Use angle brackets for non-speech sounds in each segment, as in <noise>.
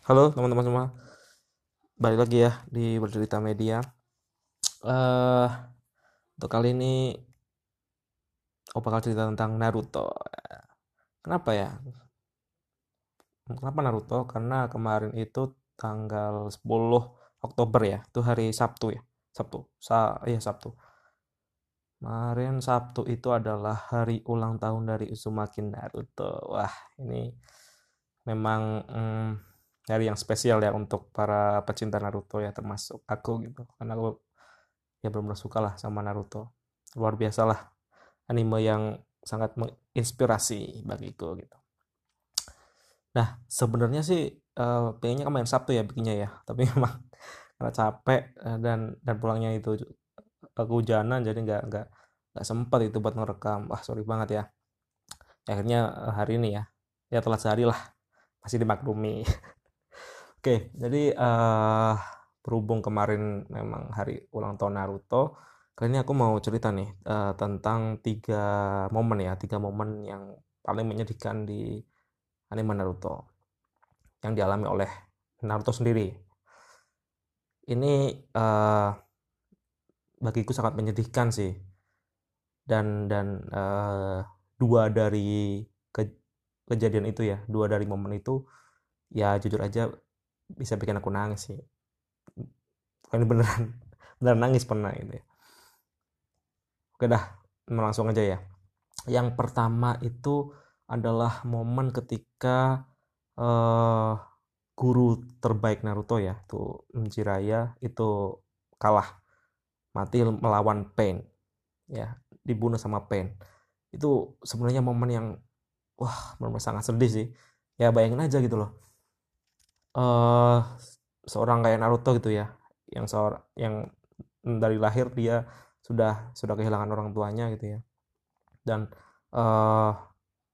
Halo teman-teman semua, balik lagi ya di bercerita media. eh untuk kali ini, aku bakal cerita tentang Naruto. Kenapa ya? Kenapa Naruto? Karena kemarin itu tanggal 10 Oktober ya, itu hari Sabtu ya, Sabtu, Sa iya Sabtu. Kemarin Sabtu itu adalah hari ulang tahun dari Uzumaki Naruto. Wah, ini memang mm, hari yang spesial ya untuk para pecinta Naruto ya termasuk aku gitu. Karena aku ya benar suka lah sama Naruto. Luar biasa lah anime yang sangat menginspirasi bagiku gitu. Nah sebenarnya sih uh, pengennya kemarin Sabtu ya bikinnya ya. <laughs> Tapi memang karena capek uh, dan dan pulangnya itu aku hujanan jadi nggak nggak nggak sempat itu buat ngerekam. Wah sorry banget ya. Akhirnya hari ini ya ya telat sehari lah. Masih dimaklumi <laughs> Oke, jadi uh, berhubung kemarin memang hari ulang tahun Naruto, kali ini aku mau cerita nih uh, tentang tiga momen ya, tiga momen yang paling menyedihkan di anime Naruto yang dialami oleh Naruto sendiri. Ini uh, bagiku sangat menyedihkan sih, dan dan uh, dua dari ke, kejadian itu ya, dua dari momen itu ya jujur aja bisa bikin aku nangis sih. Ini beneran <laughs> beneran nangis pernah gitu ya. Oke dah langsung aja ya. Yang pertama itu adalah momen ketika uh, guru terbaik Naruto ya tuh Jiraiya itu kalah mati melawan Pain ya dibunuh sama Pain. Itu sebenarnya momen yang wah benar sangat sedih sih. Ya bayangin aja gitu loh uh, seorang kayak Naruto gitu ya yang seorang yang dari lahir dia sudah sudah kehilangan orang tuanya gitu ya. Dan uh,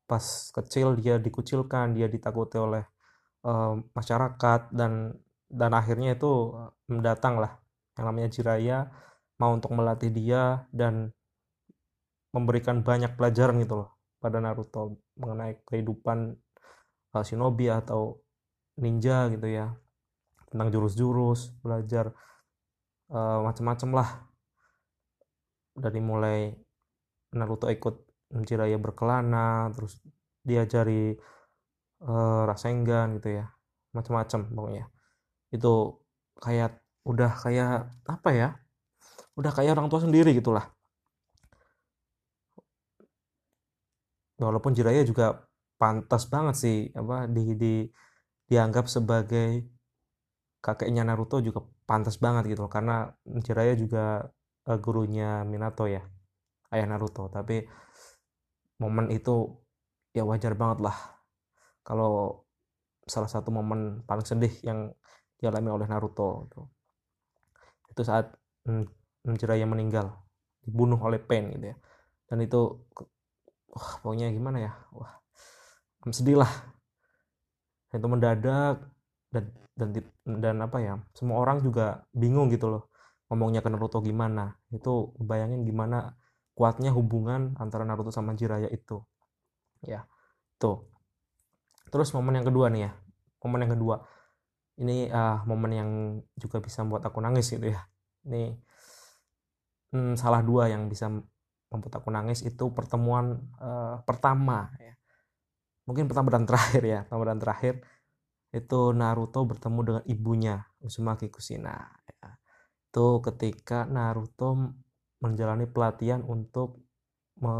pas kecil dia dikucilkan dia ditakuti oleh uh, masyarakat dan dan akhirnya itu mendatang lah. Yang namanya Jiraya mau untuk melatih dia dan memberikan banyak pelajaran gitu loh pada Naruto mengenai kehidupan uh, shinobi atau ninja gitu ya. Tentang jurus-jurus belajar uh, macam-macam lah. Dari mulai Naruto ikut Jiraiya berkelana terus diajari uh, Rasengan gitu ya. Macam-macam pokoknya. Itu kayak udah kayak apa ya udah kayak orang tua sendiri gitulah. Walaupun Jiraiya juga pantas banget sih apa di di dianggap sebagai kakeknya Naruto juga pantas banget gitu loh. Karena Jiraiya juga uh, gurunya Minato ya ayah Naruto. Tapi momen itu ya wajar banget lah. Kalau salah satu momen paling sedih yang dialami oleh Naruto gitu. itu saat Jiraiya meninggal dibunuh oleh Pain gitu ya. Dan itu wah pokoknya gimana ya? Wah sedih lah itu mendadak dan dan dan apa ya semua orang juga bingung gitu loh ngomongnya ke Naruto gimana. Itu bayangin gimana kuatnya hubungan antara Naruto sama Jiraiya itu. Ya tuh. Terus momen yang kedua nih ya momen yang kedua. Ini uh, momen yang juga bisa membuat aku nangis gitu ya. Ini hmm, salah dua yang bisa membuat aku nangis itu pertemuan uh, pertama ya mungkin pertama dan terakhir ya pertama dan terakhir itu Naruto bertemu dengan ibunya Uzumaki Kushina ya. itu ketika Naruto menjalani pelatihan untuk me,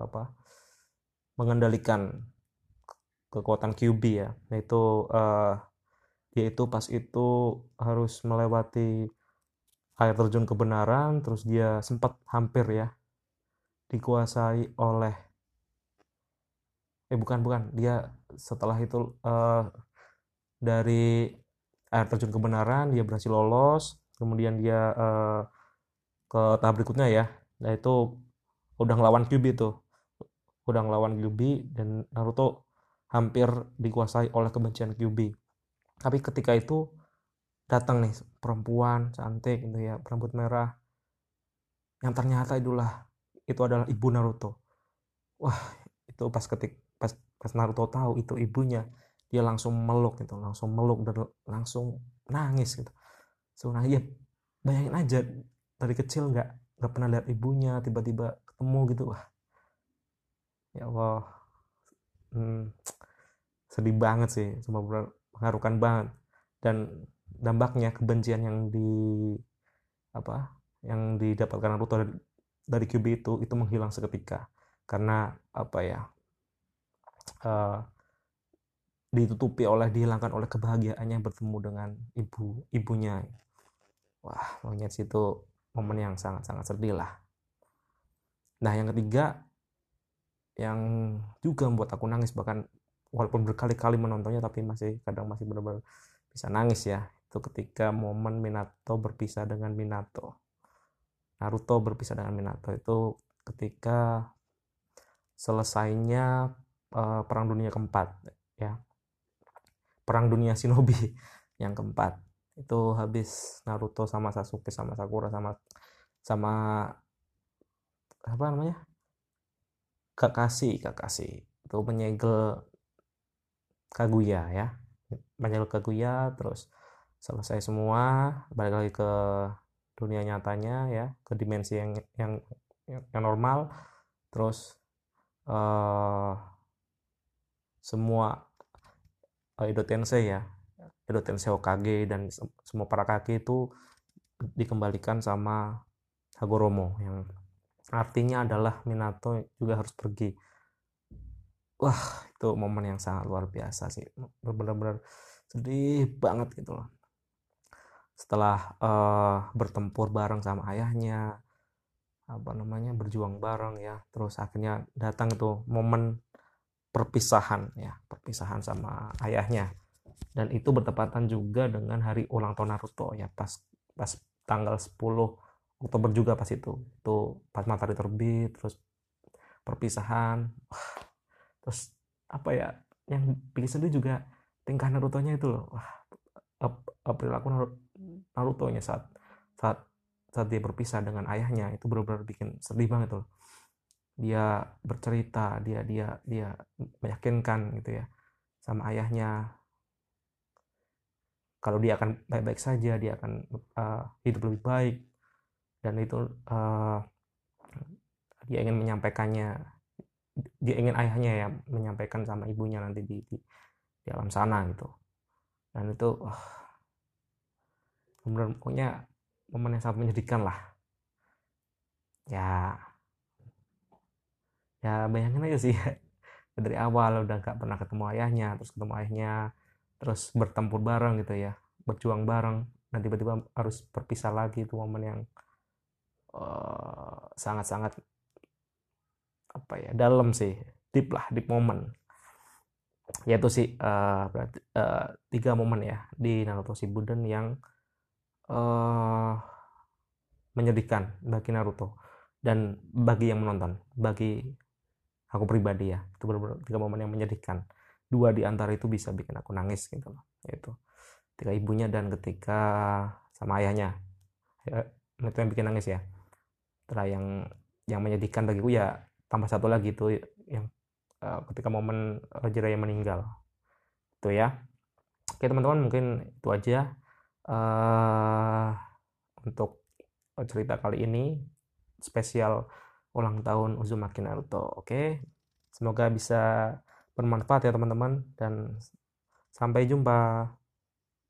apa, mengendalikan kekuatan QB ya yaitu uh, yaitu pas itu harus melewati air terjun kebenaran terus dia sempat hampir ya dikuasai oleh eh bukan bukan. Dia setelah itu uh, dari air terjun kebenaran dia berhasil lolos kemudian dia uh, ke tahap berikutnya ya. Nah itu udah ngelawan Kyubi tuh udah ngelawan Kyubi dan Naruto hampir dikuasai oleh kebencian Kyubi tapi ketika itu datang nih perempuan cantik gitu ya rambut merah. Yang ternyata itulah itu adalah ibu Naruto. Wah itu pas ketik pas pas Naruto tahu itu ibunya dia langsung meluk gitu langsung meluk dan langsung nangis gitu. So nah ya bayangin aja dari kecil nggak nggak pernah lihat ibunya tiba-tiba ketemu gitu wah. Ya Allah. Hmm, sedih banget sih cuma mengharukan banget. Dan dampaknya kebencian yang di apa yang didapatkan Naruto dari, dari QB itu itu menghilang seketika. Karena apa ya uh, ditutupi oleh dihilangkan oleh kebahagiaannya bertemu dengan ibu ibunya. Wah monyet situ momen yang sangat sangat sedih lah. Nah yang ketiga yang juga membuat aku nangis bahkan walaupun berkali-kali menontonnya tapi masih kadang masih benar-benar bisa nangis ya. Itu ketika momen Minato berpisah dengan Minato. Naruto berpisah dengan Minato itu ketika selesainya uh, perang dunia keempat ya. Perang dunia shinobi <laughs> yang keempat. Itu habis Naruto sama Sasuke sama Sakura sama sama apa namanya? Kakashi Kakashi. Itu menyegel Kaguya ya. Banyak Kaguya terus selesai semua balik lagi ke dunia nyatanya ya. Ke dimensi yang yang yang normal. Terus uh, semua uh, Edo Tensei ya. Edo Tensei dan semua para kaki itu dikembalikan sama Hagoromo yang artinya adalah Minato juga harus pergi. Wah itu momen yang sangat luar biasa sih. Benar-benar sedih banget gitu loh. Setelah uh, bertempur bareng sama ayahnya apa namanya berjuang bareng ya terus akhirnya datang itu momen perpisahan ya perpisahan sama ayahnya. Dan itu bertepatan juga dengan hari ulang tahun Naruto ya pas pas tanggal 10 Oktober juga pas itu. Itu pas matahari terbit terus perpisahan. Terus apa ya yang bikin sedih juga tingkah Naruto-nya itu loh. Wah perilaku Naruto-nya saat saat saat dia berpisah dengan ayahnya itu benar-benar bikin sedih banget loh dia bercerita dia dia dia meyakinkan gitu ya sama ayahnya. Kalau dia akan baik-baik saja dia akan uh, hidup lebih baik. Dan itu uh, dia ingin menyampaikannya. Dia ingin ayahnya ya menyampaikan sama ibunya nanti di, di, di alam sana gitu. Dan itu oh, benar pokoknya momen yang sangat menyedihkan lah. Ya ya bayangin aja sih <laughs> dari awal udah gak pernah ketemu ayahnya terus ketemu ayahnya terus bertempur bareng gitu ya berjuang bareng dan tiba-tiba harus berpisah lagi itu momen yang eh, sangat-sangat uh, apa ya dalam sih deep lah deep moment. Yaitu sih uh, berarti uh, tiga momen ya di Naruto Shippuden yang uh, menyedihkan bagi Naruto dan bagi yang menonton bagi aku pribadi ya itu benar-benar tiga momen yang menyedihkan. Dua di antara itu bisa bikin aku nangis gitu loh yaitu ketika ibunya dan ketika sama ayahnya. Ya, itu yang bikin nangis ya. Setelah yang yang menyedihkan bagiku ya tambah satu lagi itu yang uh, ketika momen Jiraiya meninggal. Itu ya. Oke teman-teman mungkin itu aja uh, untuk cerita kali ini. Spesial ulang tahun Uzumaki Naruto oke semoga bisa bermanfaat ya teman-teman. Dan sampai jumpa